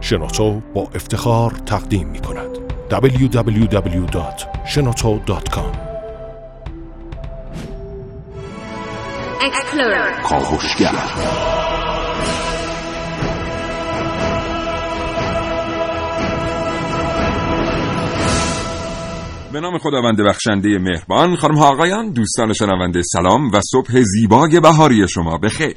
شنوتو با افتخار تقدیم می کند. www.shenoto.com کاوشگر به نام خداوند بخشنده مهربان خانم ها آقایان دوستان شنونده سلام و صبح زیبای بهاری شما بخیر.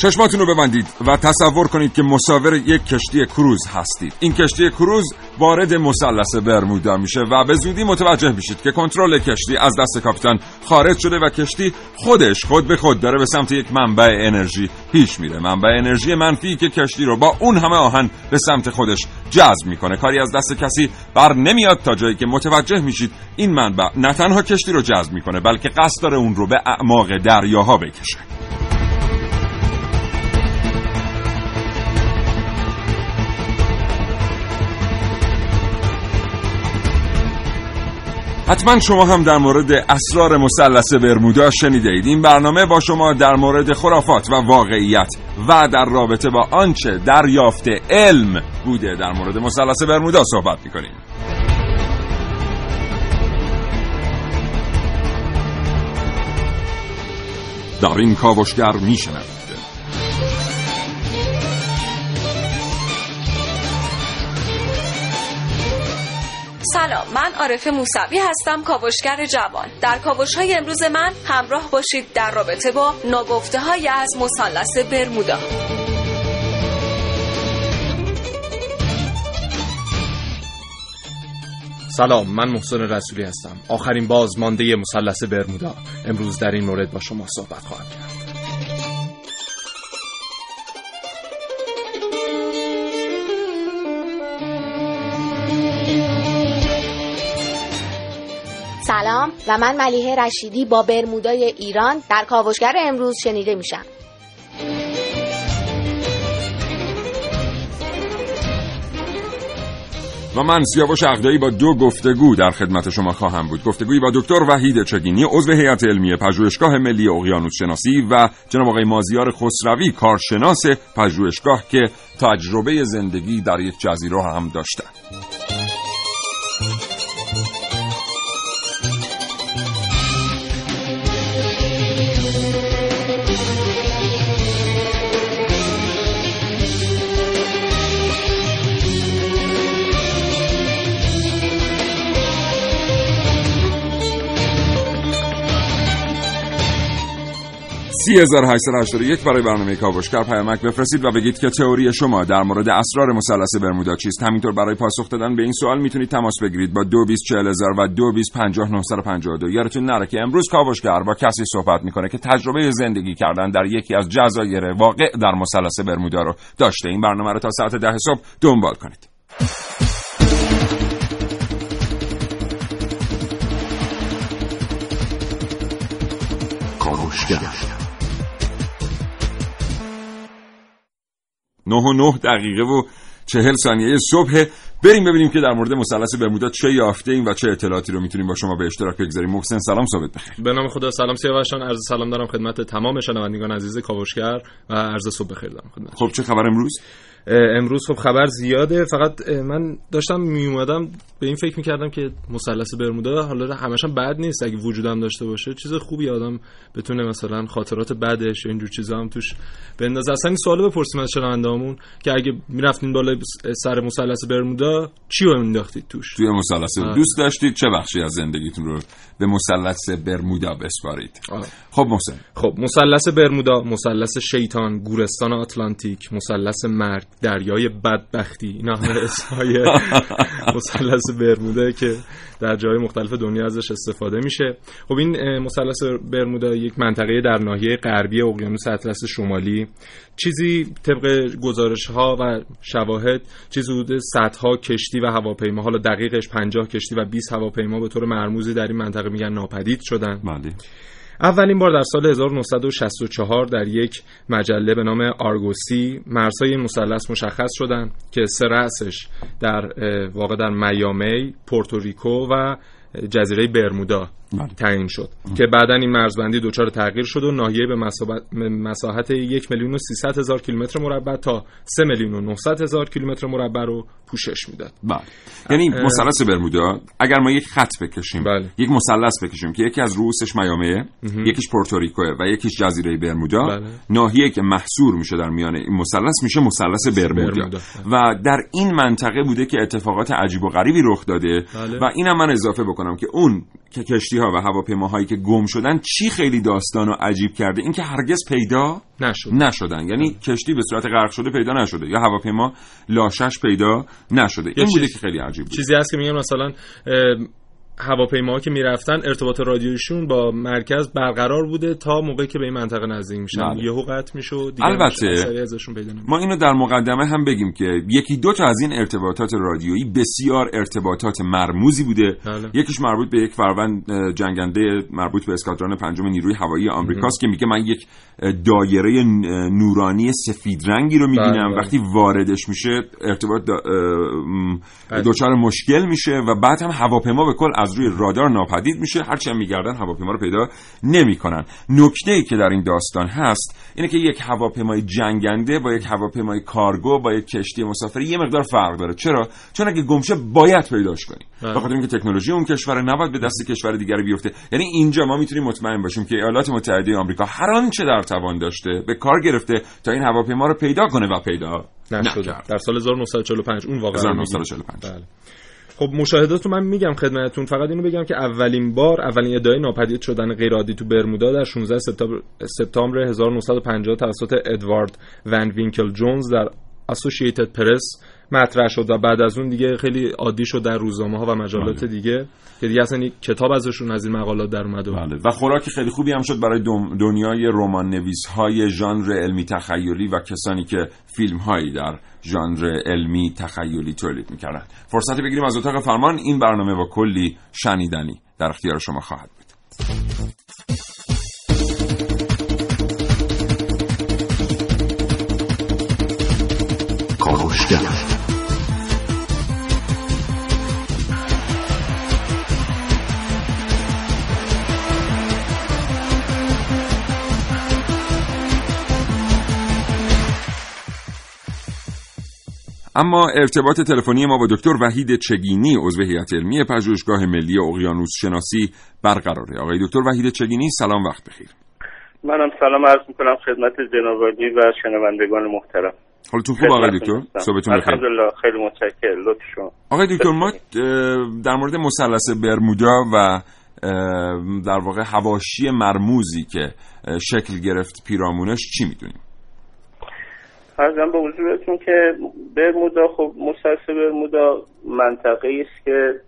چشماتون رو ببندید و تصور کنید که مسافر یک کشتی کروز هستید. این کشتی کروز وارد مثلث برمودا میشه و به زودی متوجه میشید که کنترل کشتی از دست کاپیتان خارج شده و کشتی خودش خود به خود داره به سمت یک منبع انرژی پیش میره. منبع انرژی منفی که کشتی رو با اون همه آهن به سمت خودش جذب می‌کنه. کاری از دست کسی بر نمیاد تا جایی که متوجه میشید این منبع نه تنها کشتی رو جذب می‌کنه بلکه قصد داره اون رو به اعماق دریاها بکشه. حتما شما هم در مورد اسرار مثلث برمودا شنیده اید این برنامه با شما در مورد خرافات و واقعیت و در رابطه با آنچه دریافت علم بوده در مورد مثلث برمودا صحبت می‌کنیم. در این کاوشگر میشنوید. سلام من عارف موسوی هستم کاوشگر جوان. در کاوش های امروز من همراه باشید در رابطه با ناگفته های از مثلث برمودا. سلام من محسن رسولی هستم. آخرین بازمانده مثلث برمودا. امروز در این مورد با شما صحبت خواهم کرد. و من ملیحه رشیدی با برمودای ایران در کاوشگر امروز شنیده میشم. و من سیاوش اقدایی با دو گفتگو در خدمت شما خواهم بود. گفتگویی با دکتر وحید چگینی عضو هیئت علمی پژوهشگاه ملی اقیانوس شناسی و جناب آقای مازیار خسروی کارشناس پژوهشگاه که تجربه زندگی در یک جزیره هم داشتند. یک برای برنامه کاوشگر پیامک بفرستید و بگید که تئوری شما در مورد اسرار مثلث برمودا چیست. همینطور برای پاسخ دادن به این سوال می‌تونید تماس بگیرید با 224000 و 2250 یادتون نره که امروز کاوشگر با کسی صحبت می‌کنه که تجربه زندگی کردن در یکی از جزایر واقع در مثلث برمودا رو داشته. این برنامه رو تا ساعت ده صبح دنبال کنید. کاوشگر نه و نه دقیقه و چهل ثانیه صبح. بریم ببینیم که در مورد مثلث برمودا چه یافته ایم و چه اطلاعاتی رو می‌تونیم با شما به اشتراک بگذاریم. محسن سلام صبحت بخیر. به نام خدا سلام سیاوشان. عرض سلام دارم خدمت تمام شنوندگان عزیز کاوشگر و عرض صبح بخیر دارم خدمت. خب چه خبر امروز؟ امروز خب خبر زیاده. فقط من داشتم می اومدم به این فکر می‌کردم که مثلث برمودا حالا همش هم بد نیست. اگه وجودم داشته باشه چیز خوبی آدم بتونه مثلا خاطرات بعدش اینجور چیزا هم توش بندازه. اصلا این سوالو بپرسیم از شنوندهامون که اگه می‌رفتین بالا سر مثلث برمودا چی رو انداختید توش؟ توی مثلث دوست داشتید؟ چه بخشی از زندگیتون رو به مثلث برمودا بسپارید؟ خب محسن. خب مثلث برمودا مثلث شیطان گورستان آتلانتیک مثلث مرگ. دریای بدبختی. اینا همه اسمای مثلث برمودا که در جای مختلف دنیا ازش استفاده میشه. خب این مثلث برمودا یک منطقه در ناحیه غربی اقیانوس اطلس شمالی. چیزی طبق گزارش ها و شواهد چیزی حدود صدها کشتی و هواپیما حالا دقیقش 50 کشتی و 20 هواپیما به طور مرموزی در این منطقه میگن ناپدید شدن. بله. اولین بار در سال 1964 در یک مجله به نام آرگوسی مرزهای مثلث مشخص شدن که سه رأسش در واقع در میامی، پورتوریکو و جزیره برمودا. تعیین شد که بعدا این مرزبندی دچار تغییر شد و ناحیه به مساحت یک میلیون و سیصد هزار کیلومتر مربع تا سه میلیون و نهصد هزار کیلومتر مربع رو پوشش می‌داد بله یعنی مثلث برمودا اگر ما یک خط بکشیم بله. یک مثلث بکشیم که یکی از رؤوسش میامیه یکیش پورتوریکوه و یکیش جزیره برمودا بله. ناحیه که محصور میشه در میان این مثلث میشه مثلث برمودا برمودا. و در این منطقه بوده که اتفاقات عجیب و غریبی رخ داده بله. و اینم من اضافه بکنم که اون که کشتی ها و هواپیماهایی که گم شدن چی خیلی داستان و عجیب کرده؟ اینکه هرگز پیدا نشد. نشدن. یعنی کشتی به صورت غرق شده پیدا نشده یا هواپیما لاشش پیدا نشده. این بوده که خیلی عجیب بود. چیزی هست که میگن مثلا هواپیماها که می‌رفتن ارتباط رادیویشون با مرکز برقرار بوده تا موقعی که به این منطقه نزدیک میشن بله. یهو قطع میشه دیگه البته. ازشون پیدا ما اینو در مقدمه هم بگیم که یکی دو تا از این ارتباطات رادیویی بسیار ارتباطات مرموزی بوده بله. یکیش مربوط به یک فروند جنگنده مربوط به اسکادران پنجم نیروی هوایی آمریکاست که میگه من یک دایره نورانی سفید رنگی رو می‌بینم بله، بله. وقتی واردش میشه ارتباط بله. دچار مشکل میشه و بعد هم هواپیما به کل از روی رادار ناپدید میشه هرچی هم میگردن هواپیما رو پیدا نمی‌کنن. نکته ای که در این داستان هست اینه که یک هواپیمای جنگنده با یک هواپیمای کارگو با یک کشتی مسافری یه مقدار فرق داره. چرا؟ چون اگه گمشه باید پیداش کنیم. بله. به خاطر اینکه تکنولوژی اون کشور نباید به دست کشور دیگری بیفته. یعنی اینجا ما می‌تونیم مطمئن باشیم که ایالات متحده آمریکا هر آنچه در توان داشته به کار گرفته تا این هواپیما رو پیدا کنه و پیدا نشده. در سال 1945 اون واقعا 1945 بله. خب مشاهدات رو من میگم خدمتتون فقط اینو بگم که اولین بار اولین ادعای ناپدید شدن غیرعادی تو برمودا در 16 سپتامبر سپتامبر 1950 توسط ادوارد ون وینکل جونز در اسوسییتد پرس مطرح شد و بعد از اون دیگه خیلی عادی شد در روزنامه ها و مجلات بله. دیگه که دیگه اصلا یک کتاب ازشون از این مقالات در اومد و بله. و خوراک خیلی خوبی هم شد برای دنیای رمان نویس های ژانر علمی تخیلی و کسانی که فیلم هایی در ژانر علمی تخیلی تولید می‌کردن فرصتی بگیریم از اتاق فرمان. این برنامه با کلی شنیدنی در اختیار شما خواهد بود. اما ارتباط تلفنی ما با دکتر وحید چگینی عضو هیئت علمی پژوهشگاه ملی اقیانوس شناسی برقراره. آقای دکتر وحید چگینی سلام وقت بخیر. منم سلام عرض می‌کنم خدمت جناب و شنوندگان محترم. حالتون خوب آقای دکتر؟ هستم. صحبتون بخیر. الحمدلله خیلی متشکر لطف شما. آقای دکتر ما در مورد مثلث برمودا و در واقع هواشی مرموزی که شکل گرفت پیرامونش چی می‌دونیم؟ ارزم به حضورتون که برمودا خب مثلث برمودا منطقه است که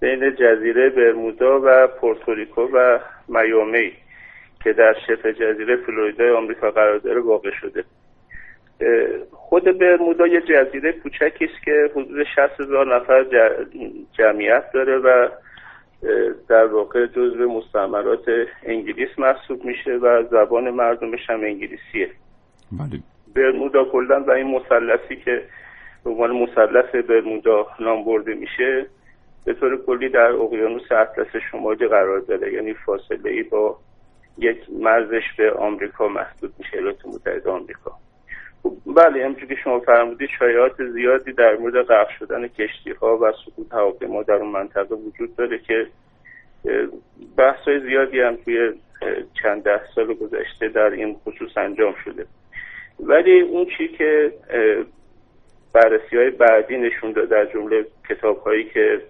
بین جزیره برمودا و پورتوریکو و میامی که در شبه جزیره فلوریدای آمریکا قرار داره واقع شده. خود برمودا یه جزیره کوچکی است که حدود 60 هزار نفر جمعیت داره و در واقع جزو مستعمرات انگلیس محسوب میشه و زبان مردمش هم انگلیسیه. بله. برمودا کلا و این مثلثی که به عنوان مثلث برمودا نام برده میشه به طور کلی در اقیانوس اطلس شمالی قرار داره. یعنی فاصله ای با یک مرزش به آمریکا محدود میشه ایالات متحده آمریکا. خب، بله همونجور که شما فرمودید شایعات زیادی در مورد غرق شدن کشتی ها و سقوط هواپیما در اون منطقه وجود داره که بحث های زیادی هم توی چند ده سال گذشته در این خصوص انجام شده. ولی اون چی که بررسی های بعدی نشون داد در جمله کتاب هایی که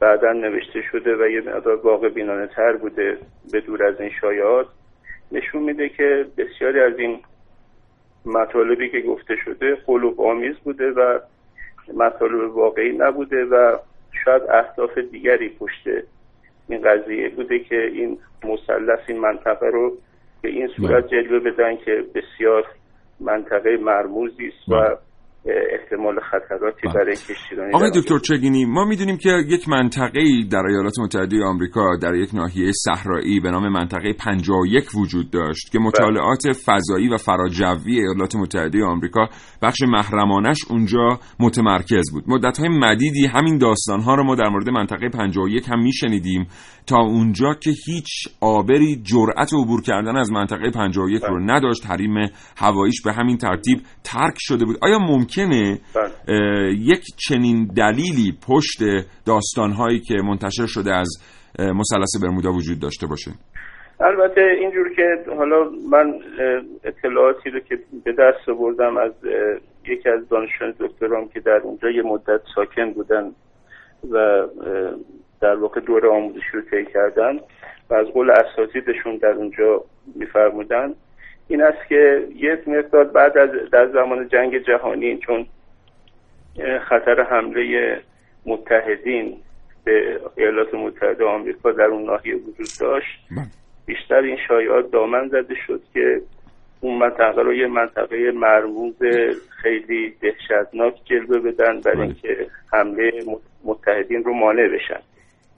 بعدا نوشته شده و یه مقدار واقع بینانه تر بوده به دور از این شایعات نشون میده که بسیاری از این مطالبی که گفته شده قلوب آمیز بوده و مطالب واقعی نبوده و شاید اهداف دیگری پشت این قضیه بوده که این مثلث این منطقه رو به این صورت جلوه بدن که بسیار منطقه مرموزی است و احتمال خطراتی بله. برای کشتیرانی آقای دکتر چگینی ما می‌دونیم که یک منطقه در ایالات متحده آمریکا در یک ناحیه صحرایی به نام منطقه 51 وجود داشت که مطالعات فضایی و فراجوی ایالات متحده آمریکا بخش محرمانش اونجا متمرکز بود. مدت های مدیدی همین داستان ها رو ما در مورد منطقه 51 هم میشنیدیم تا اونجا که هیچ آبری جرأت عبور کردن از منطقه 51 رو نداشت. حریم هواییش به همین ترتیب ترک شده بود. آیا ممکنه بله. یک چنین دلیلی پشت داستانهایی که منتشر شده از مثلث برمودا وجود داشته باشه البته اینجور که حالا من اطلاعاتی رو که به دست آوردم از یکی از دانشجویان دکترام که در اونجا یه مدت ساکن بودن و در واقع دور آموزشی رو طی کردن و از قول اساتیدشون در اونجا میفرمودن این است که یک مقدار بعد از در زمان جنگ جهانی چون خطر حمله متحدین به ایالات متحده آمریکا در اون ناحیه وجود داشت بله. بیشتر این شایعات دامن زده شد که اون منطقه رو یه منطقه مرموز خیلی دهشتناک جلوه بدن برای بله. اینکه حمله متحدین رو مانع بشن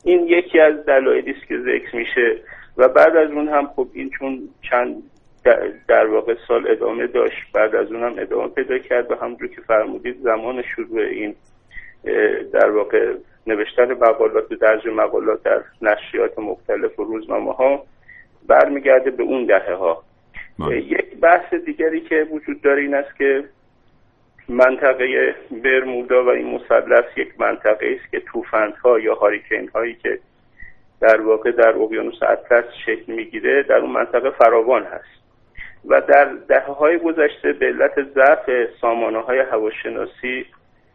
این یکی از دلایلی است که ذکر میشه و بعد از اون هم خب این چون چند در- واقع سال ادامه داشت. بعد از اون هم ادامه پیدا کرد و همونجور که فرمودید زمان شروع این در واقع نوشتن مقالات و درج مقالات در نشریات مختلف و روزنامه ها برمیگرده به اون دهه ها بله. یک بحث دیگری که وجود داره این است که منطقه برمودا و این مثلث یک منطقه است که طوفان‌ها یا هاریکین هایی که در واقع در اقیانوس اطلس شکل می‌گیره در اون منطقه فراوان هست. و در دهه های گذشته به علت ضعف سامانه های هواشناسی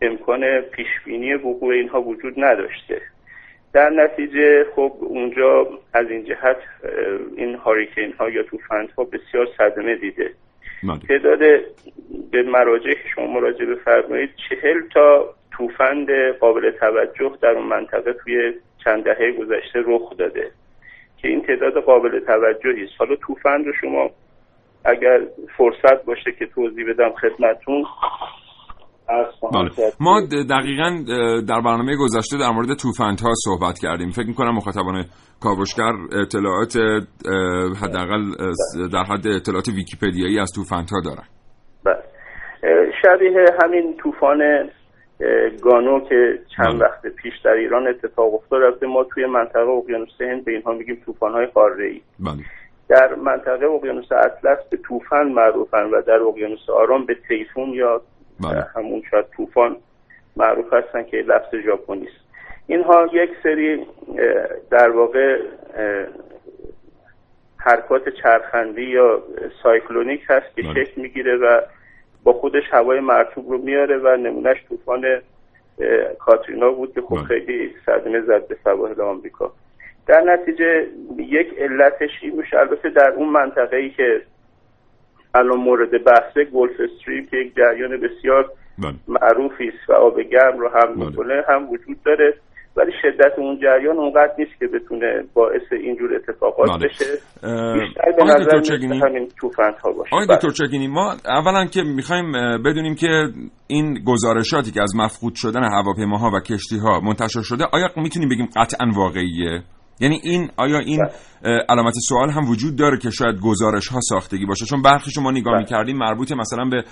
امکان پیشبینی وقوع اینها وجود نداشته. در نتیجه خب اونجا از این جهت این هاریکین ها یا طوفان ها بسیار صدمه دیده. تعداد به مراجع که شما مراجعه بفرمایید چهل تا طوفان قابل توجه در اون منطقه توی چند دهه گذشته رخ داده. که این تعداد قابل توجهی است. حالا طوفان رو شما اگر فرصت باشه که توضیح بدم خدمتون بله. ما دقیقا در برنامه گذشته در مورد توفنت ها صحبت کردیم فکر می‌کنم مخاطبان کاوشگر اطلاعات حداقل س- در حد اطلاعات ویکیپدیایی از توفنت ها دارن بله. شبیه همین طوفان گانو که چند بله. وقت پیش در ایران اتفاق افتاد ما توی منطقه اقیانوس هند به اینها میگیم طوفان‌های قاره‌ای بله در منطقه اقیانوس اطلس به طوفان معروفن و در اقیانوس آرام به تیفون یا بله. همون شاید طوفان معروف هستن که لفظ ژاپنی است اینها یک سری در واقع حرکات چرخندی یا سایکلونیک هست که بله. شکل می‌گیره و با خودش هوای مرطوب رو میاره و نمونهش طوفان کاترینا بود که خب بله. خیلی صدمه زد به سواحل آمریکا در نتیجه یک علتش این میشه البته در اون منطقه ای که الان مورد بحثه گلف استریم که یک جریان بسیار بله معروفی است و آب گرم رو هم بله. می‌کنه هم وجود داره ولی شدت اون جریان اونقدر نیست که بتونه باعث اینجور اتفاقات بله. بشه بیشتر به نظر چگینی همین ها باشه آقای بله. دکتر چگینی ما اولا که می‌خوایم بدونیم که این گزارشاتی که از مفقود شدن هواپیماها و کشتی ها منتشر شده آیا می‌تونیم بگیم قطعا واقعیه یعنی این آیا این اه، علامت سوال هم وجود داره که شاید گزارش ها ساختگی باشه؟ چون برخی شما نگاه بله. می‌کردیم مربوط مثلا به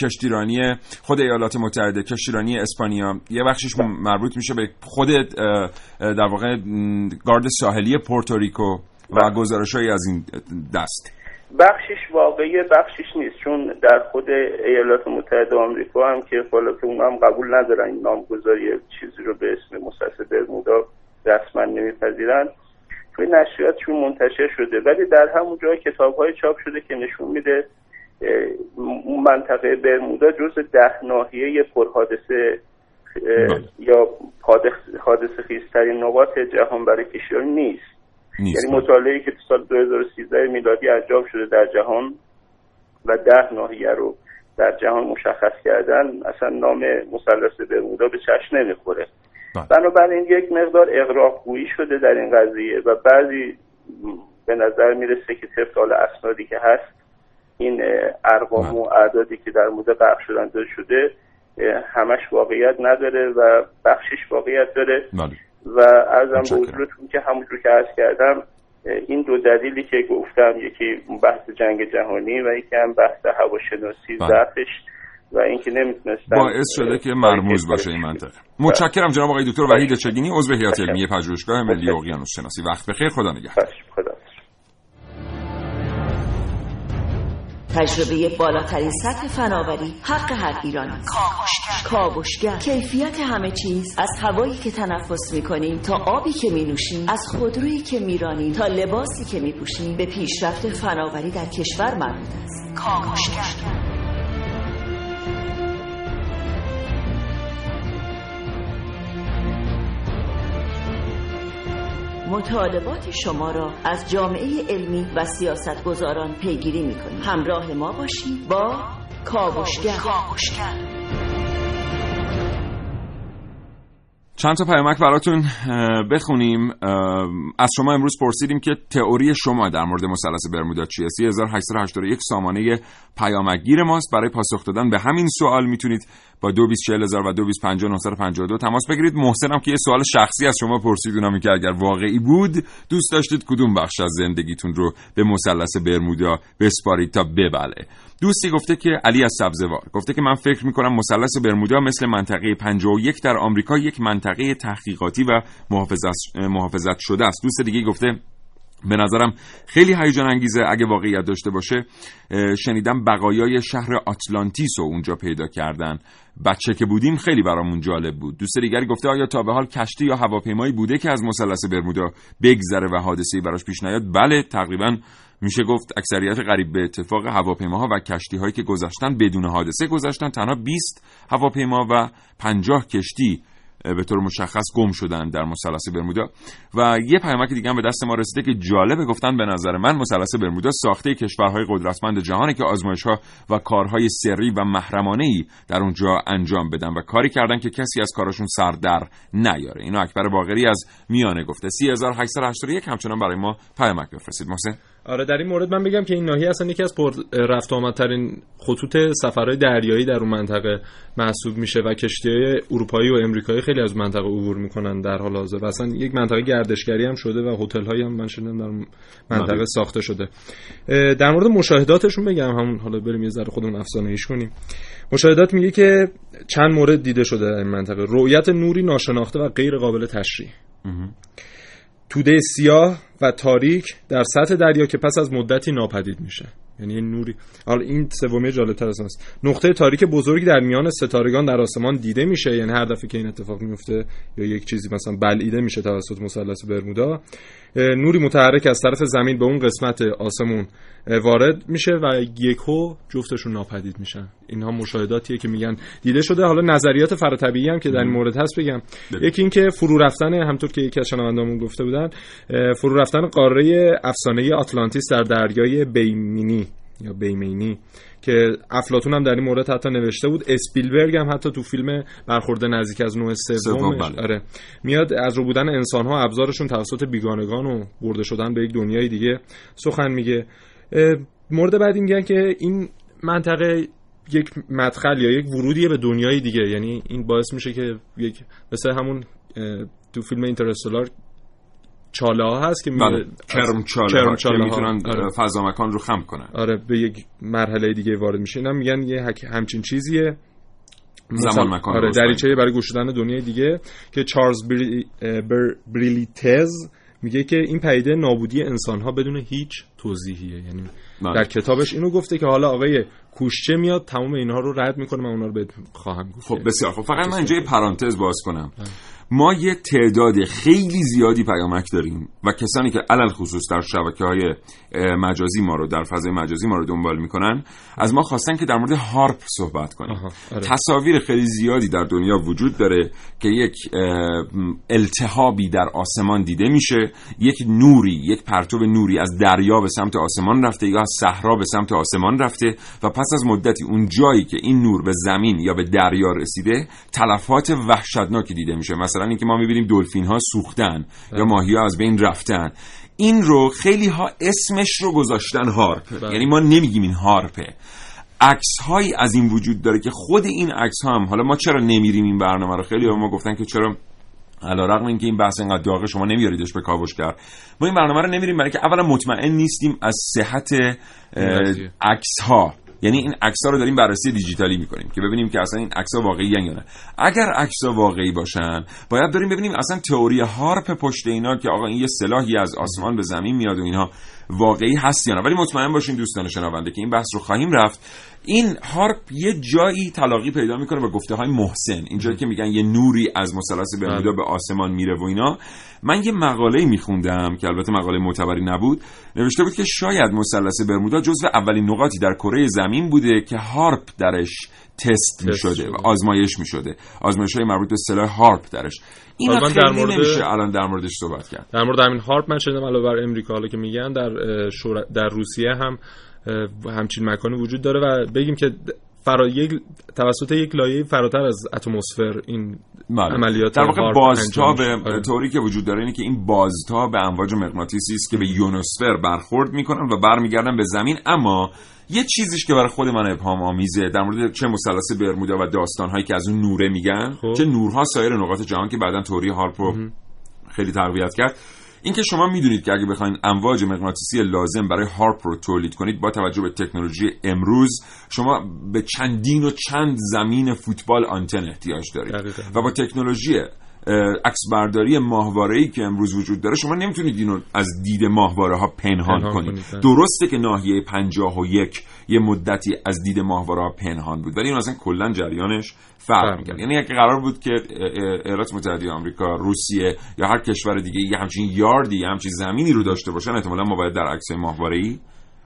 کشتیرانی خود ایالات متحده کشتیرانی اسپانیا. یه بخشش مربوط میشه به خود در واقع گارد ساحلی پورتوریکو و بله. گزارش از این دست. بخشش واقعی بخشش نیست. چون در خود ایالات متحده آمریکا هم که حالا که اونا هم قبول ندارن این نامگذاری چیزی رو به اسم مؤسسه برمودا رسما نمیپذیرن توی نشریاتشون منتشر شده ولی در همون جای کتاب های چاپ شده که نشون میده اون منطقه برمودا جز ده ناحیه پرحادثه بله. یا حادث- حادثه خیزترین نقاط جهان برای کشتیرانی نیست یعنی مطالعه‌ای که تو سال 2013 میلادی انجام شده در جهان و ده ناحیه رو در جهان مشخص کردن اصلا نام مثلث برمودا به چشم نمی‌خوره. بنابراین یک مقدار اغراقگویی شده در این قضیه و بعضی به نظر می‌رسه که طبق حال اسنادی که هست این ارقام و اعدادی که در مورد غرق شدن داده شده همش واقعیت نداره و بخشش واقعیت داره. بله. و ارزم به حضورتون که همونجور که عرض کردم این دو دلیلی که گفتم یکی بحث جنگ جهانی و یکی هم بحث هواشناسی بله. ضعفش. و اینکه نمی‌تونستن باعث شده که مرموز باشه این منطقه. متشکرم جناب آقای دکتر وحید چگینی عضو هیئت علمی پژوهشگاه ملی اقیانوس شناسی. وقت بخیر خدا نگهدار. تجربه بالاترین سطح فناوری حق هر ایرانی کاوشگر. کیفیت همه چیز. از هوایی که تنفس می‌کنیم تا آبی که مینوشیم. از خودرویی که میرانیم تا لباسی که میپوشیم. به پیشرفت فناوری در کشور مربوط است. کاوشگر. مطالبات شما را از جامعه علمی و سیاستگزاران پیگیری می‌کنیم. همراه ما باشید با کاوشگر. چند تا پیامک براتون بخونیم. از شما امروز پرسیدیم که تئوری شما در مورد مثلث برمودا چیه؟ 3881 سامانه پیامکگیر ماست. برای پاسخ دادن به همین سوال می‌تونید با 224000 و 225952 تماس بگیرید. محسنم که یه سوال شخصی از شما پرسید اونم که اگر واقعی بود دوست داشتید کدوم بخش از زندگیتون رو به مثلث برمودا بسپارید تا ببله. دوستی گفته که علی از سبزوار گفته که من فکر می‌کنم مثلث برمودا مثل منطقه 51 در آمریکا یک منطقه تحقیقاتی و محافظت, شده است. دوست دیگه گفته به نظرم خیلی هیجان انگیزه اگه واقعیت داشته باشه. شنیدم بقایای شهر آتلانتیس رو اونجا پیدا کردن. بچه که بودیم خیلی برامون جالب بود. دوست دیگری گفته آیا تا به حال کشتی یا هواپیمایی بوده که از مثلث برمودا بگذره و حادثه‌ای براش پیش نیاد؟ بله تقریبا میشه گفت اکثریت قریب به اتفاق هواپیماها و کشتی هایی که گذشتن بدون حادثه گذشتن. تنها 20 هواپیما و 50 کشتی به طور مشخص گم شدن در مثلث برمودا. و یه پیامک دیگه هم به دست ما رسیده که جالبه گفتن به نظر من مثلث برمودا ساخته کشورهای قدرتمند جهانه که آزمایش ها و کارهای سری و محرمانه ای در اونجا انجام بدن و کاری کردن که کسی از کارشون سر در نیاره. اینو اکبر باقری از میانه گفته. 3881 همچنان برای ما پیامک بفرستید. محسن. آره در این مورد من بگم که این ناحیه اصلا یکی از پر رفت آمدترین خطوط سفرهای دریایی در اون منطقه محسوب میشه و کشتیهای اروپایی و امریکایی خیلی از منطقه عبور می‌کنن در حال حاضر و اصلا یک منطقه گردشگری هم شده و هتل هایی هم من شنیدم در منطقه بله. ساخته شده. در مورد مشاهداتشون بگم همون حالا بریم یه ذره خودمون افسانه ایش کنیم. مشاهدات میگه که چند مورد دیده شده در این منطقه. رؤیت نوری ناشناخته و غیر قابل تشریح توده سیاه و تاریک در سطح دریا که پس از مدتی ناپدید میشه. یعنی نوری حالا این سومی جالبتر از است نقطه تاریک بزرگی در میان ستارگان در آسمان دیده میشه. یعنی هر دفعه که این اتفاق میفته یا یک چیزی مثلا بلعیده میشه توسط مثلث برمودا نوری متحرک از طرف زمین به اون قسمت آسمون وارد میشه و یکو جفتشون ناپدید میشن. اینها مشاهداتیه که میگن دیده شده. حالا نظریات فراتبیعی هم که در این مورد هست بگم. یکی اینکه فرو رفتن همطور که یکی از شنوندامون گفته بودن فرو رفتن قاره افسانه آتلانتیس در دریای بیمینی یا بیمینی. که افلاتون هم در این مورد حتی نوشته بود. اسپیلبرگ هم حتی تو فیلم برخورد نزدیک از نوع سوم، بله. آره. میاد از رو بودن انسان ها ابزارشون توسط بیگانگان و برده شدن به یک دنیای دیگه سخن میگه. مورد بعدی میگن که این منطقه یک مدخل یا یک ورودیه به دنیای دیگه. یعنی این باعث میشه که یک مثل همون تو فیلم اینترستلار چاله ها هست که می- بله کرم چاله, که. می‌تونن آره. فضا مکان رو خم کنن. آره به یک مرحله دیگه وارد میشه. اینا میگن یه حک- همچین چیزیه. زمان مکان آره دریچه برای گوش دادن دنیای دیگه که چارلز بری... بر... بریلیتز میگه که این پدیده نابودی انسان ها بدون هیچ توضیحیه. یعنی بله. در کتابش اینو گفته که حالا آقای کوشچه میاد تمام اینها رو رد می‌کنه. من اونا رو بهت خواهم گفت. خب بسیار. خب فقط من اینجا یه پرانتز باز کنم. ما یه تعداد خیلی زیادی پیامک داریم و کسانی که علل خصوص در شبکه های مجازی ما رو در فضای مجازی ما رو دنبال می‌کنن از ما خواستن که در مورد هارپ صحبت کنیم. آره. تصاویر خیلی زیادی در دنیا وجود داره که یک التهابی در آسمان دیده میشه. یک نوری یک پرتو نوری از دریا به سمت آسمان رفته یا از صحرا به سمت آسمان رفته و پس از مدتی اون جایی که این نور به زمین یا به دریا رسیده تلفات وحشتناکی دیده میشه. مثلا اینکه ما می‌بینیم دلفین ها سوختن یا ماهی ها از بین رفتن. این رو خیلی ها اسمش رو گذاشتن هارپ. بله. یعنی ما نمیگیم این هارپه عکس هایی از این وجود داره که خود این عکس ها هم حالا ما چرا نمیریم این برنامه رو؟ خیلی ما گفتن که چرا علا رقم اینکه این بحث اینقدر داغه شما نمیاریدش به کاوشگر. ما این برنامه رو نمیریم برای که اولا مطمئن نیستیم از صحت. عکس ها یعنی این عکس رو داریم بررسی دیجیتالی می‌کنیم که ببینیم که اصلا این عکس واقعی یا نه. اگر عکس واقعی باشن باید داریم ببینیم اصلا تئوری هارپ پشت اینا که آقا این یه سلاحی از آسمان به زمین میاد و اینها واقعی هست یا نه. ولی مطمئن باشین دوستان شنونده که این بحث رو خواهیم رفت. این هارپ یه جایی تلاقی پیدا می‌کنه با گفته های محسن. اینجایی که میگن یه نوری از مثلث برمودا به آسمان میره و اینا. من یه مقاله میخوندم که البته مقاله معتبری نبود. نوشته بود که شاید مثلث برمودا جزو اولین نقاطی در کره زمین بوده که هارپ درش تست می شده. و آزمایش می شده. آزمایش های مربوط به سلاح هارپ درش. این در مورد- نمیشه الان در موردش صحبت کرد. در مورد همین هارپ من شنیدم علاوه بر امریکا حالا که میگن در شور... در روسیه هم همچین مکانی وجود داره و بگیم که فرا یک توسط یک لایه فراتر از اتمسفر این بله. عملیات در واقع بازتاب. آره. طوری که وجود داره اینه که این بازتاب به امواج مغناطیسی است که به یونوسفر برخورد می‌کنن و برمیگردن به زمین اما یه چیزیش که برای خود من ابهام آمیزه در مورد چه مثلث برمودا و داستانهایی که از اون نوره میگن خب. چه نورها سایر نقاط جهان که بعدا توری هارپ رو خیلی تقویت کرد اینکه شما می‌دونید که اگه بخواین امواج مغناطیسی لازم برای هارپ رو تولید کنید با توجه به تکنولوژی امروز شما به چندین و چند زمین فوتبال آنتن احتیاج دارید. و با تکنولوژی عکس برداری ماهواره ای که امروز وجود داره شما نمی‌تونید اینو از دید ماهواره ها پنهان, پنهان کنید. درسته که ناحیه 51 یه مدتی از دید ماهواره ها پنهان بود ولی این اصلا کلا جریانش فرق می‌کرد. یعنی اگه قرار بود که ایالات متحده آمریکا روسیه یا هر کشور دیگه یه همچین یاردی یه همچین زمینی رو داشته باشن احتمالا ما باید در عکسای ماهواره‌ای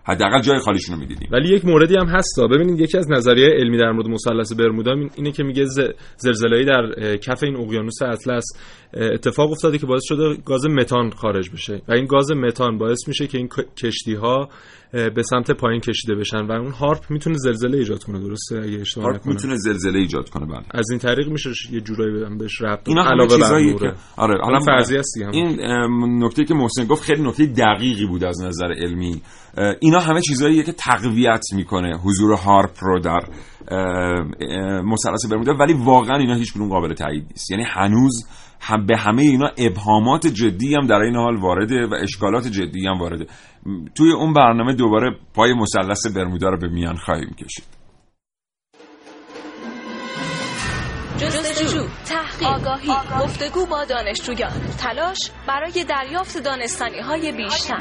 حداقل جای خالیشون رو می‌دیدیم. ولی یک موردی هم هستا ببینید یکی از نظریه علمی در مورد مثلث برمودا این- اینه که میگه زلزله‌ای در کف این اقیانوس اطلس اتفاق افتاده که باعث شده گاز متان خارج بشه و این گاز متان باعث میشه که این کشتی ها به سمت پایین کشیده بشن و اون هارپ می‌تونه زلزله ایجاد کنه درسته اگه اشتباه هارپ می‌تونه زلزله ایجاد کنه بله از این طریق میشه یه جورایی هم بهش ربط. اینا علاوه بر. که آره حالا فرضی است دیگه. این نکته که محسن گفت خیلی نکته دقیقی بود از نظر علمی اینا همه چیزاییه که تقویت می‌کنه حضور هارپ رو در مثلث برمودا ولی واقعا اینا هیچ کدوم قابل تایید نیست یعنی هنوز هم به همه اینا ابهامات جدی هم در این حال وارده و اشکالات جدی هم وارده. توی اون برنامه دوباره پای مثلث برمودا رو به میان خواهیم کشید. جستجو، تحقیق، آگاهی، گفتگو با دانشجویان، تلاش برای دریافت دانستانی های بیشتر.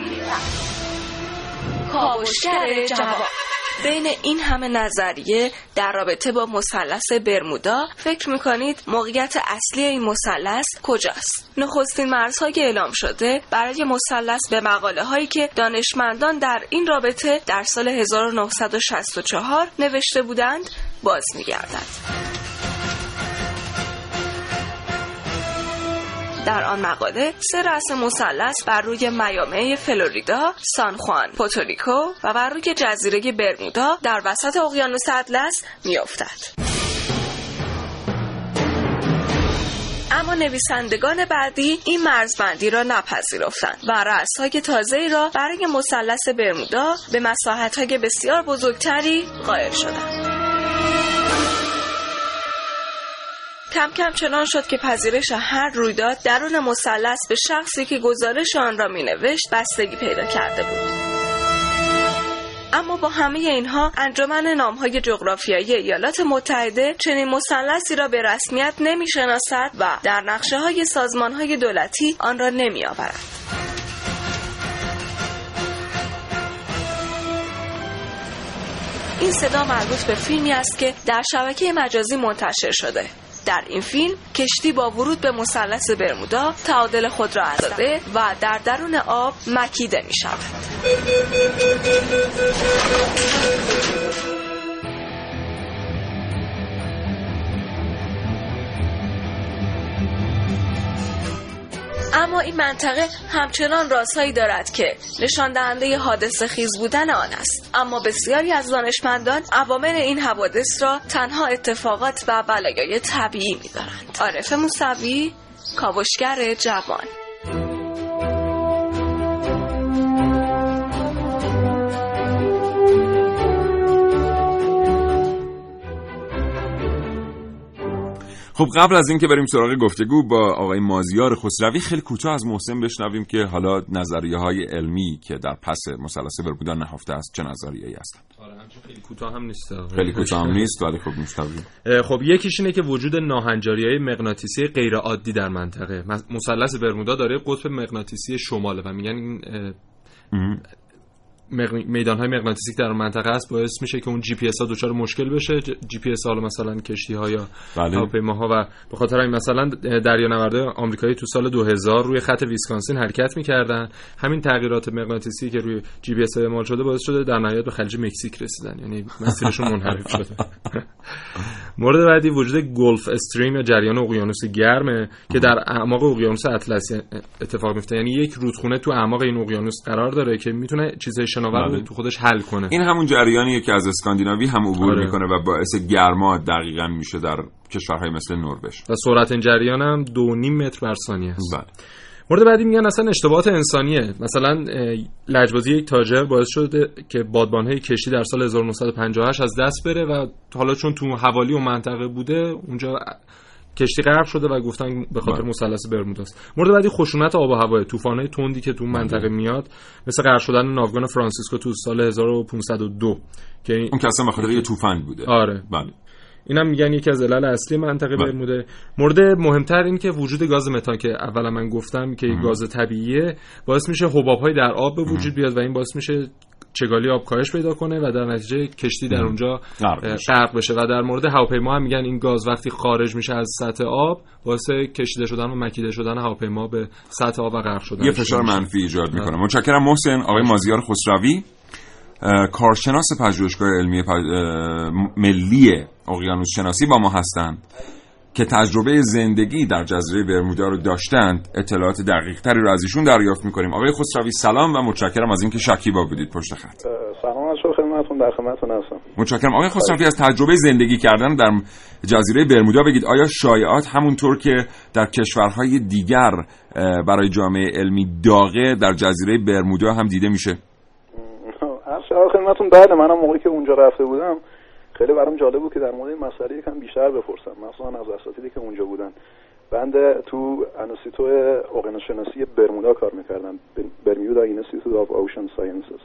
کاوشگر جواب بین این همه نظریه در رابطه با مثلث برمودا فکر می‌کنید موقعیت اصلی این مثلث کجاست؟ نخستین مرزهای اعلام شده برای مثلث به مقاله هایی که دانشمندان در این رابطه در سال 1964 نوشته بودند باز میگردد. در آن مقاله سه رأس مثلث بر روی میامه فلوریدا، سان خوان، پوتوریکو و بر روی جزیره برمودا در وسط اقیانوس اطلس میافتد. اما نویسندگان بعدی این مرزبندی را نپذیرفتند و رأسهای تازه را برای مثلث برمودا به مساحت‌های بسیار بزرگتری قائل شدند. کم کم چنان شد که پذیرش هر رویداد درون مثلث به شخصی که گزارش آن را می نوشت بستگی پیدا کرده بود. اما با همه اینها انجمن نامهای جغرافیایی ایالات متحده چنین مثلثی را به رسمیت نمی شناسد و در نقشه های سازمان های دولتی آن را نمی آورد. این صدا مربوط به فیلمی است که در شبکه مجازی منتشر شده در این فیلم کشتی با ورود به مثلث برمودا تعادل خود را از داده و در درون آب مکیده می شود. اما این منطقه همچنان رازهایی دارد که نشان دهنده حادثه خیز بودن آن است. اما بسیاری از دانشمندان عوامل این حوادث را تنها اتفاقات و بلایای طبیعی می‌دانند. عارف موسوی کاوشگر جوان. خب قبل از اینکه بریم سراغ گفتگو با آقای مازیار خسروی خیلی کوتاه از محسن بشنویم که حالا نظریه های علمی که در پس مثلث برمودا نهفته است چه نظریه‌ای هستند. آره خیلی کوتاه هم نیست. خیلی کوتاه هم نیست ولی خب میشنویم خب یکیش اینه که وجود ناهنجاری های مغناطیسی غیر عادی در منطقه. مثلث برمودا داره قطب مغناطیسی شماله و میگن این میدان های مغناطیسی در منطقه است باعث میشه که اون جی پی اس ها دچار مشکل بشه. جی پی اس ها مثلا کشتی ها یا بله. هواپیماها و به خاطر این مثلا دریانوردهای آمریکایی تو سال 2000 روی خط ویسکانسین حرکت می‌کردن. همین تغییرات مغناطیسی که روی جی پی اس اعمال شده باعث شده در نهایت به خلیج مکزیک رسیدن. یعنی مسیرشون منحرف شده. مورد بعدی وجود گلف استریم یا جریان اقیانوس گرمه که در اعماق اقیانوس اطلسی اتفاق میفته یعنی یک رودخونه تو اعماق این اقیانوس قرار داره که می‌تونه چیزهای شناور رو تو خودش حل کنه. این همون جریانیه که از اسکاندیناوی هم عبور آره. می‌کنه و باعث گرما دقیقا میشه در کشورهای مثل نروژ. و سرعت این جریان هم دو نیم متر بر ثانیه است. بله. مورد بعدی میگن اصلا اشتباهات انسانیه. مثلا لجبازی یک تاجر باعث شده که بادبانهای کشتی در سال 1958 از دست بره و حالا چون تو حوالی و منطقه بوده اونجا کشتی غرق شده و گفتن به خاطر بله. مثلث برموداست مورد بعدی خشونت آب و هوا طوفان‌های تندی که تو منطقه میاد مثل غرق شدن ناوگان فرانسیسکو تو سال 1502 که این- اون که اصلا به خاطر یه طوفان بوده. آره. بله. اینم میگن یکی از علل اصلی منطقه بله. برموده مورد مهمتر این که وجود گاز متان که اولا من گفتم که گاز طبیعیه باعث میشه حبابهای در آب به وجود بیاد و این باعث میشه چگالی آب کاهش پیدا کنه و در نتیجه کشتی در اونجا غرق بشه. و در مورد هواپیما هم میگن این گاز وقتی خارج میشه از سطح آب باعث کشیده شدن و مکیده شدن هواپیما به سطح آب و غرق شدن یه فشار. منفی ایجاد می‌کنه. متشکرم محسن. آقای مازیار خسروی. کارشناس پژوهشگاه علمی اه، ملی اقیانوس شناسی با ما هستند که تجربه زندگی در جزیره برمودا رو داشتند. اطلاعات دقیق تری رو از ایشون دریافت می‌کنیم. آقای خسروی سلام و متشکرم از اینکه شکیبا بودید پشت خط. سلام از خدمتتون در خدمتتون هستم. متشکرم. آقای خسروی از تجربه زندگی کردن در جزیره برمودا بگید آیا شایعات همونطور که در کشورهای دیگر برای جامعه علمی داغه در جزیره برمودا هم دیده میشه؟ از شما خدمتتون. بله منم موقعی که اونجا رفته بودم خیلی برام جالب بود که در مورد این مسئله یکم بیشتر بپرسم. مثلا از اساتیدی که اونجا بودن. بنده تو انستیتو اقیانوس شناسی برمودا کار می‌کردم Bermuda Institute of Ocean Sciences.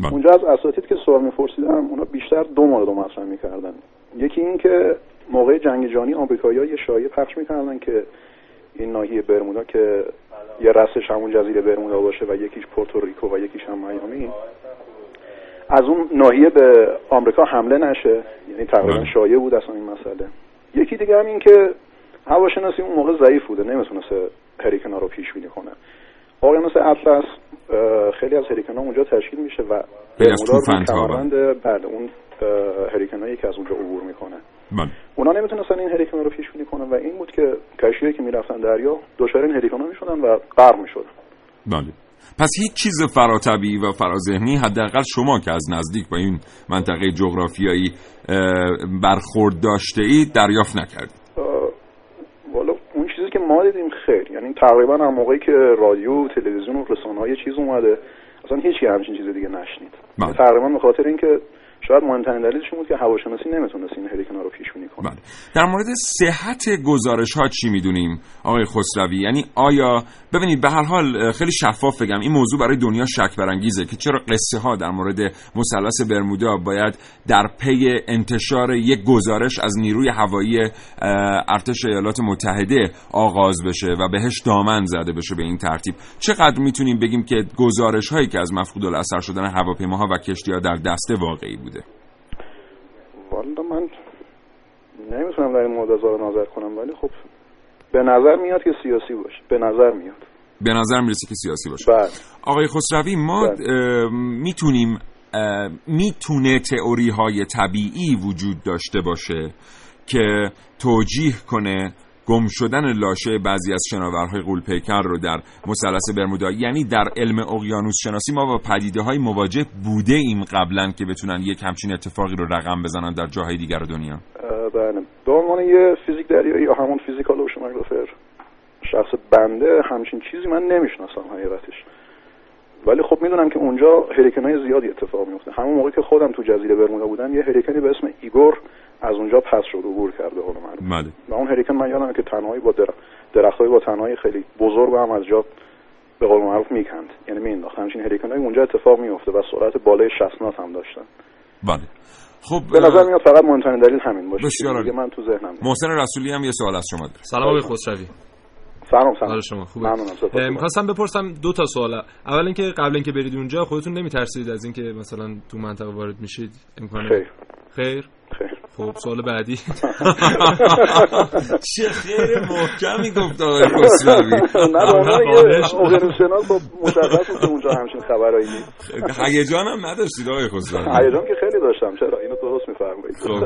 بله. اونجا از اساتید که سوال میپرسیدم اونا بیشتر دو مورد مطرح می‌کردن. یکی این که موقع جنگ جهانی آمریکایی‌ها یه شایعه پخش می‌کردن که این ناحیه برمودا که یه رأسش همون جزیره برمودا باشه و یکیش پورتوریکو و یکیش هم میامی. از اون ناحیه به آمریکا حمله نشه. یعنی تقریبا بله. شایع بود اصلا این مسئله. یکی دیگه هم این که هواشناسی اون موقع ضعیف بوده نمی‌تونست هریکنا رو پیش بینی کنه. اقیانوس اطلس خیلی از هریکنا اونجا تشکیل میشه و طوفان‌ها، کمربند بله اون هریکنایی که از اونجا عبور می‌کنه. بله. اونا نمی‌تونستن این هریکنا رو پیش بینی کنن و این بود که کشتیایی که می‌رفتن دریا دچار این هریکنا می‌شدن و غرق می‌شدن بله. پس هیچ چیز فراتبی و فراذهنی حداقل شما که از نزدیک با این منطقه جغرافیایی برخورد داشته اید دریافت نکردید. والا اون چیزی که ما دیدیم خیر. یعنی تقریبا هم موقعی که رادیو تلویزیون و رسانه های چیز اومده اصلا هیچ همچین چیز دیگه نشنید. بله. تقریبا به خاطر اینکه شاید مهمترین دلیلش بود که هواشناسی نمی‌تونست این هریکنا رو پیش بینی کنه. بله. در مورد صحت گزارش ها چی می‌دونیم آقای خسروی؟ یعنی آیا ببینید به هر حال خیلی شفاف بگم این موضوع برای دنیا شک برانگیزه که چرا قصه ها در مورد مثلث برمودا باید در پی انتشار یک گزارش از نیروی هوایی ارتش ایالات متحده آغاز بشه و بهش دامن زده بشه به این ترتیب. چقدر می‌تونیم بگیم که گزارش هایی که از مفقود الاثر شدن هواپیماها و کشتی ها در دسته واقعی بوده؟ والا من نمی‌تونم در این مورد اظهار نظر کنم ولی خب به نظر میاد که سیاسی باشه. به نظر میاد. به نظر می‌رسه که سیاسی باشه. بله. آقای خسروی ما بله. می‌تونیم می‌تونه تئوری های طبیعی وجود داشته باشه که توجیه کنه گم شدن لاشه بعضی از شناورهای غولپیکر رو در مثلث برمودا یعنی در علم اقیانوس شناسی ما با پدیده های مواجه بوده ایم قبلا که بتونن یک همچین اتفاقی رو رقم بزنن در جاهای دیگر دنیا. بله. به عنوان یه فیزیک دریایی یا همون physical oceanographer شخص بنده همچین چیزی من نمی‌شناسم حقیقتش. ولی خب می‌دونم که اونجا hurricane های زیادی اتفاق میفته همون موقع که خودم تو جزیره برمودا بودم یه hurricane ی به اسم ایگور از اونجا پس شد عبور کرده معلوم بله. و اون هریکن من یادمه که تنهایی با در... درختای با تنهایی خیلی بزرگ هم از جا به قول معروف می‌کند. یعنی مینداخت همچین هریکن های اونجا اتفاق میفته و سرعت بالای 60 نات هم داشتن. بله. خب به نظر میاد فقط مهمترین دلیل همین باشه. بسیار من تو ذهنم. محسن رسولی هم یه سوال از شما داره. سلام آقای خسروی. سلام سلام. حال شما. خوبه. می‌خواستم بپرسم دو تا سوال. اول اینکه قبل اینکه برید اونجا خودتون نمیترسید از اینکه مثلا تو منطقه وارد میشید؟ امکان خیر. خیر؟ خب سوال بعدی. چه خیر محکمی گفت آقای خسروی. نه خب مشخص بود که اونجا همچین خبرایی نیست. هیجان هم نداشتید آقای خسروی. هیجان که خیلی داشتم. چرا؟ اینو درست میفرمایید خب.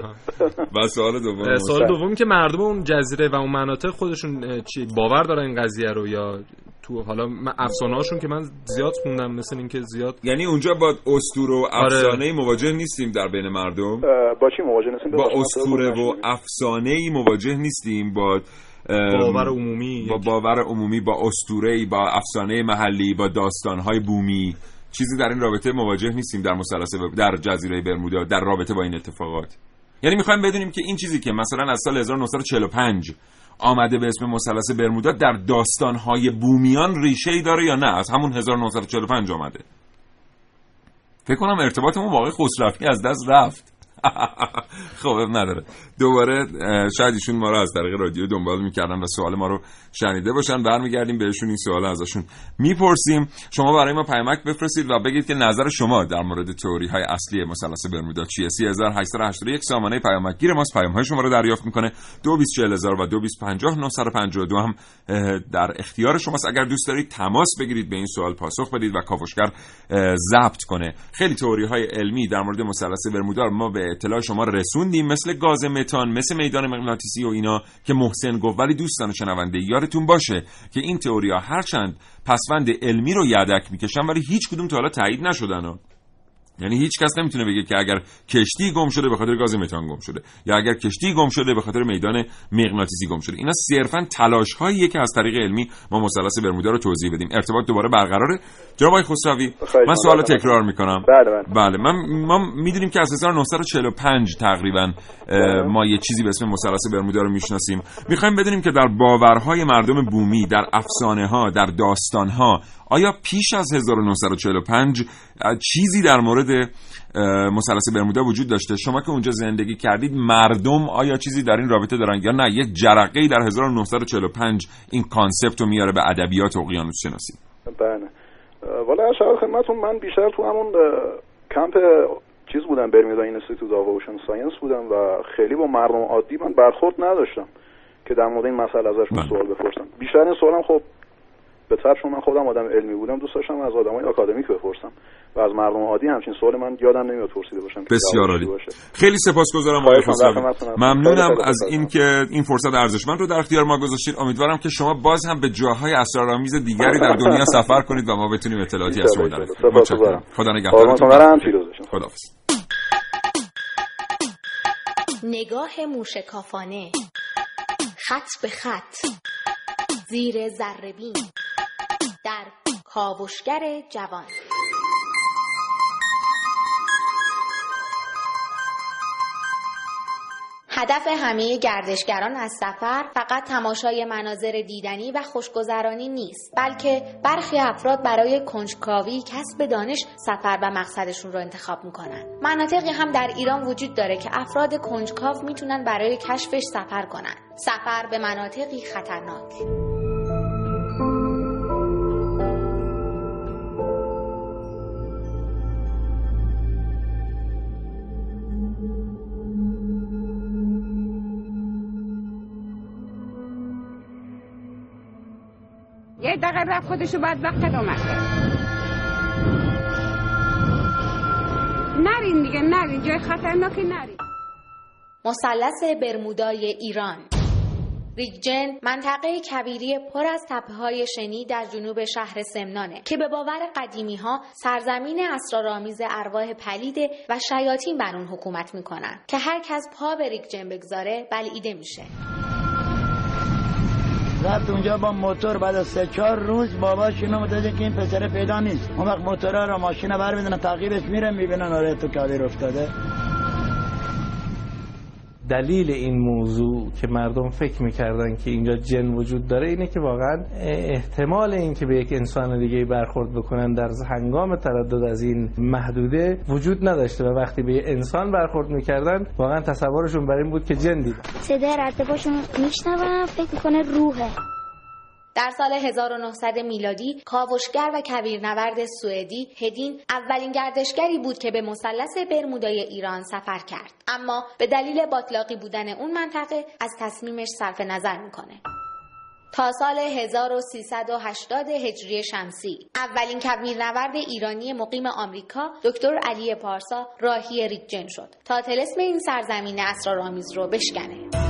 و سوال دوم. سوال دوم که مردم اون جزیره و اون مناطق خودشون چی باور دارن این قضیه رو یا تو حالا افسانه هاشون که من زیاد خوندم مثل اینکه زیاد یعنی اونجا با اسطوره و آره. افسانه مواجه نیستیم در بین مردم؟ با چی مواجه نیستیم؟ با اسطوره و افسانه ای مواجه نیستیم با باور عمومی با باور عمومی با اسطوره با افسانه محلی با داستانهای بومی. چیزی در این رابطه مواجه نیستیم در مثلث ب- در جزیره برمودا در رابطه با این اتفاقات. یعنی می‌خوایم بدونیم که این چیزی که مثلا از سال 1945 آمده به اسم مثلث برمودا در داستانهای بومیان ریشه ای داره یا نه؟ از همون 1945 آمده. فکر کنم ارتباطمون واقعی خسروی از دست رفت. خب نداره. دوباره شاید ایشون ما رو از طریق رادیو دنبال می‌کردن و سوال ما رو شنیده باشن. برمیگردیم بهشون این سوال ازشون می‌پرسیم. شما برای ما پیامک بفرستید و بگید که نظر شما در مورد تئوری های اصلی مثلث برمودا چیه؟ 3881 سامانه پیامک. گیر ماست. پیام های شما رو دریافت می‌کنه. 224000 و 2250 هم در اختیار شماست. اگر دوست دارید تماس بگیرید به این سوال پاسخ بدید و کاوشگر ضبط کنه. خیلی تئوری های علمی در مورد مثلث برمودا ما به اطلاع شما رسوندیم مثل گاز متان مثل میدان مغناطیسی و اینا که محسن گفت ولی دوستان شنونده یادتون باشه که این تئوری ها هرچند پسوند علمی رو یدک می‌کشن ولی هیچ کدوم تا حالا تایید نشدن ها. یعنی هیچ کس نمی‌تونه بگه که اگر کشتی گم شده به خاطر گاز متان گم شده یا اگر کشتی گم شده به خاطر میدان مغناطیسی گم شده. اینا صرفا تلاش هاییه که از طریق علمی ما مثلث برمودا رو توضیح بدیم. ارتباط دوباره برقراره. جناب آقای خسروی من سوال می‌کنم. تکرار می‌کنم. بله بله. بله من ما می‌دونیم که از 1945 تقریبا اه، ما یه چیزی به اسم مثلث برمودا رو می‌شناسیم. می‌خوایم بدونیم که در باورهای مردم بومی در افسانه ها در داستان ها آیا پیش از 1945 اه، چیزی در مورد مثلث برمودا وجود داشته؟ شما که اونجا زندگی کردید مردم آیا چیزی در این رابطه دارن یا نه؟ یک جرقه ای در 1945 این concept رو میاره به ادبیات اقیانوس شناسی. بله. والا عرض شود خدمتتون من بیشتر تو همون کمپ چیز بودم Bermuda Institute of Ocean Science بودم و خیلی با مردم عادی من برخورد نداشتم که در مورد این مسئله ازشون بله. سوال بپرسم. بیشتر این سوالم خب به طرف چون من خودم آدم علمی بودم دوست داشتم از آدمای آکادمیک بپرسم و از مردم عادی همچین سوال من یادم نمیاد پرسیده باشم که بسیار عالی. خیلی سپاسگزارم آقای. خسروی. ممنونم خیلی از خیلی اینکه این فرصت ارزشمند رو در اختیار ما گذاشتید. امیدوارم که شما باز هم به جاهای اسرارآمیز دیگری در دنیا سفر کنید و ما بتونیم اطلاعاتی از شما سپاسگزارم. متشکرم خدا نگهدارتون. خداحافظ. نگاه موشکافانه. خط به خط. زیر ذربین در کاوشگر جوان. هدف همه گردشگران از سفر فقط تماشای مناظر دیدنی و خوشگذرانی نیست بلکه برخی افراد برای کنجکاوی کسب دانش سفر و مقصدشون رو انتخاب می‌کنن. مناطقی هم در ایران وجود داره که افراد کنجکاو می‌تونن برای کشفش سفر کنن. سفر به مناطقی خطرناک. دقیقه رفت خودشو بعد وقت آمد نرین دیگه نرین. جای خطرناکی نرین. مثلث برمودای ایران. ریگجن منطقه کبیری پر از تپه های شنی در جنوب شهر سمنانه که به باور قدیمی ها سرزمین اسرارآمیز ارواح پلیده و شیاطین بر اون حکومت می‌کنن که هر کس پا به ریگجن بگذاره بلعیده میشه. رفت اونجا با موتور بعد از سه چهار روز باباش اینو متوجه که این پسر پیدا نیست. اون وقت موتورا رو ماشین بر تعقیبش میره می‌بینن آره تو کویر افتاده. دلیل این موضوع که مردم فکر می‌کردن که اینجا جن وجود داره اینه که واقعا احتمال اینکه به یک انسان دیگه برخورد بکنن در هنگام تردد از این محدوده وجود نداشته و وقتی به انسان برخورد می‌کردن واقعا تصورشون بر این بود که جن دیدن. صدای ردباشون میشنوم فکر می‌کنه روحه. در سال 1900 میلادی کاوشگر و کویرنورد سوئدی هدین اولین گردشگری بود که به مثلث برمودای ایران سفر کرد. اما به دلیل باطلاقی بودن اون منطقه از تصمیمش صرف نظر می‌کنه. تا سال 1380 هجری شمسی اولین کویرنورد ایرانی مقیم آمریکا دکتر علی پارسا راهی ریگجن شد تا تلسم این سرزمین اسرارآمیز رو بشکنه.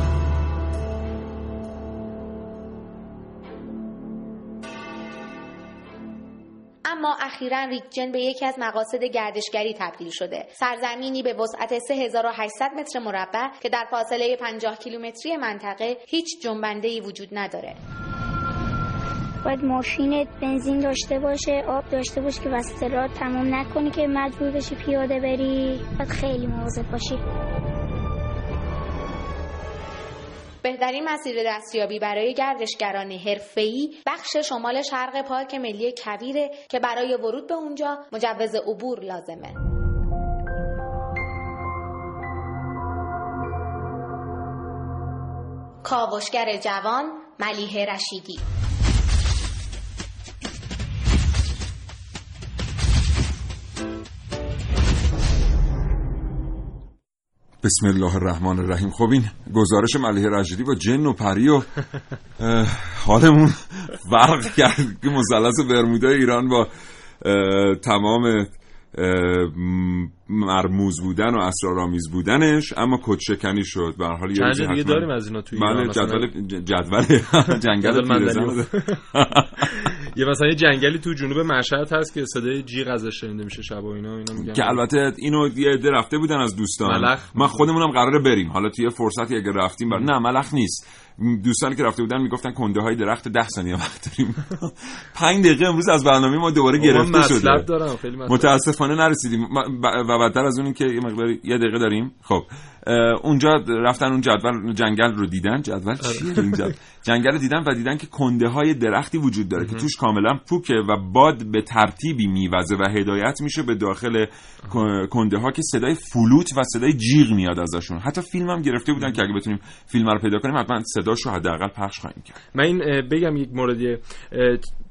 اما اخیرا ریکجن به یکی از مقاصد گردشگری تبدیل شده. سرزمینی به وسعت 3800 متر مربع که در فاصله 50 کیلومتری منطقه هیچ جنبنده ای وجود نداره. باید ماشینت بنزین داشته باشه آب داشته باشه که وسط راه تمام نکنی که مجبور بشی پیاده بری. باید خیلی مواظب باشی. بهترین مسیر دستیابی برای گردشگران حرفه‌ای بخش شمال شرق پارک ملی کویره که برای ورود به اونجا مجوز عبور لازمه. کاوشگر جوان ملیه رشیدی بسم الله الرحمن الرحیم. خب این گزارش ملیه رشیدی با جن و پری و حالمون فرق کرد که مثلث برمودای ایران با تمام مرموز بودن و اسرارآمیز بودنش اما کدشکنی شد. به حال چند دیگه داریم از اینا توی من جدول جدول جنگل یه مثلا یه جنگلی تو جنوب مشهد هست که صدای جیغ ازش شنیده میشه شب و اینا اینا میگن که البته اینو یه عده رفته بودن از دوستان. ملخ. من خودمونم قراره بریم. حالا توی فرصتی اگه رفتیم بر... نه ملخ نیست. دوستانی که رفته بودن می‌گفتن کنده های درخت ده ثانیه وقت داریم. 5 دقیقه امروز از برنامه ما دوباره گرفته شده. دارم خیلی متاسفانه نرسیدیم. و بدتر از اونی که یه مقدار یه دقیقه داریم. خب اونجا رفتن اون جدول جنگل رو دیدن. جدول چیه اینجا جنگل رو دیدن و دیدن که کنده های درختی وجود داره که توش کاملا پوکه و باد به ترتیبی میوزه و هدایت میشه به داخل کنده ها که صدای فلوت و صدای جیغ میاد ازشون. حتی فیلم هم گرفته بودن که اگه بتونیم فیلم رو پیدا کنیم حتما صداش رو حداقل پخش خواهیم کرد. من این بگم یک موردی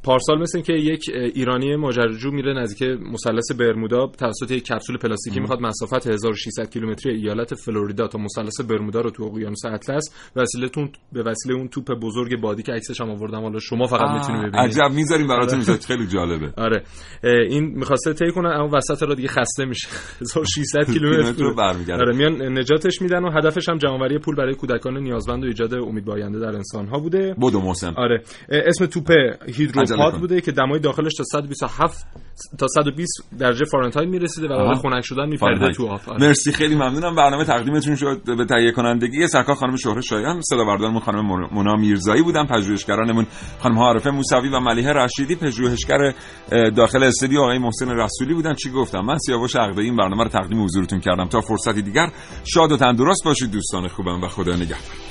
پارسال مثل که یک ایرانی ماجراجو میره نزدیک مثلث برمودا توسط یک کپسول پلاستیکی می‌خواد مسافت 1600 کیلومتری ایالت فلوریدا تا مثلث برمودا رو تو اقیانوس اطلس. وسیله تون به وسیله اون توپ بزرگ بادی که عکسش هم آوردم حالا شما فقط می‌تونید ببینید. عجب می‌ذاریم براتون می‌ذارید. خیلی جالبه. آره. این می‌خواسته طی کنه اما وسط را دیگه خسته میشه. 1600 کیلومتر. رو برمیگرده. آره میان نجاتش میدن و هدفش هم جمعآوری پول برای کودکان نیازمند و ایجاد امید باینده در انسان ها بوده. بودو محسن. آره. اسم توپ هیدروپاد بوده که دمای داخلش تا 127 تا 120 درجه فارنهایت می‌رسیده و بعد خنک شدن میپرده تو آب آره. مرسی. خیلی ممنونم. برنامه تقدیمتون شد به تهیه کنندگی سرکار خانم شهره شایان صدا بردارمون خانم مونا میرزایی بودن پژوهشگرانمون خانم عارفه موسوی و ملیحه رشیدی پژوهشگر داخل استودیو آقای محسن رسولی بودن. چی گفتم؟ من سیاوش عقده این برنامه رو تقدیم حضورتون کردم. تا فرصتی دیگر شاد و تندرست باشید دوستان خوبم و خدا نگهدار.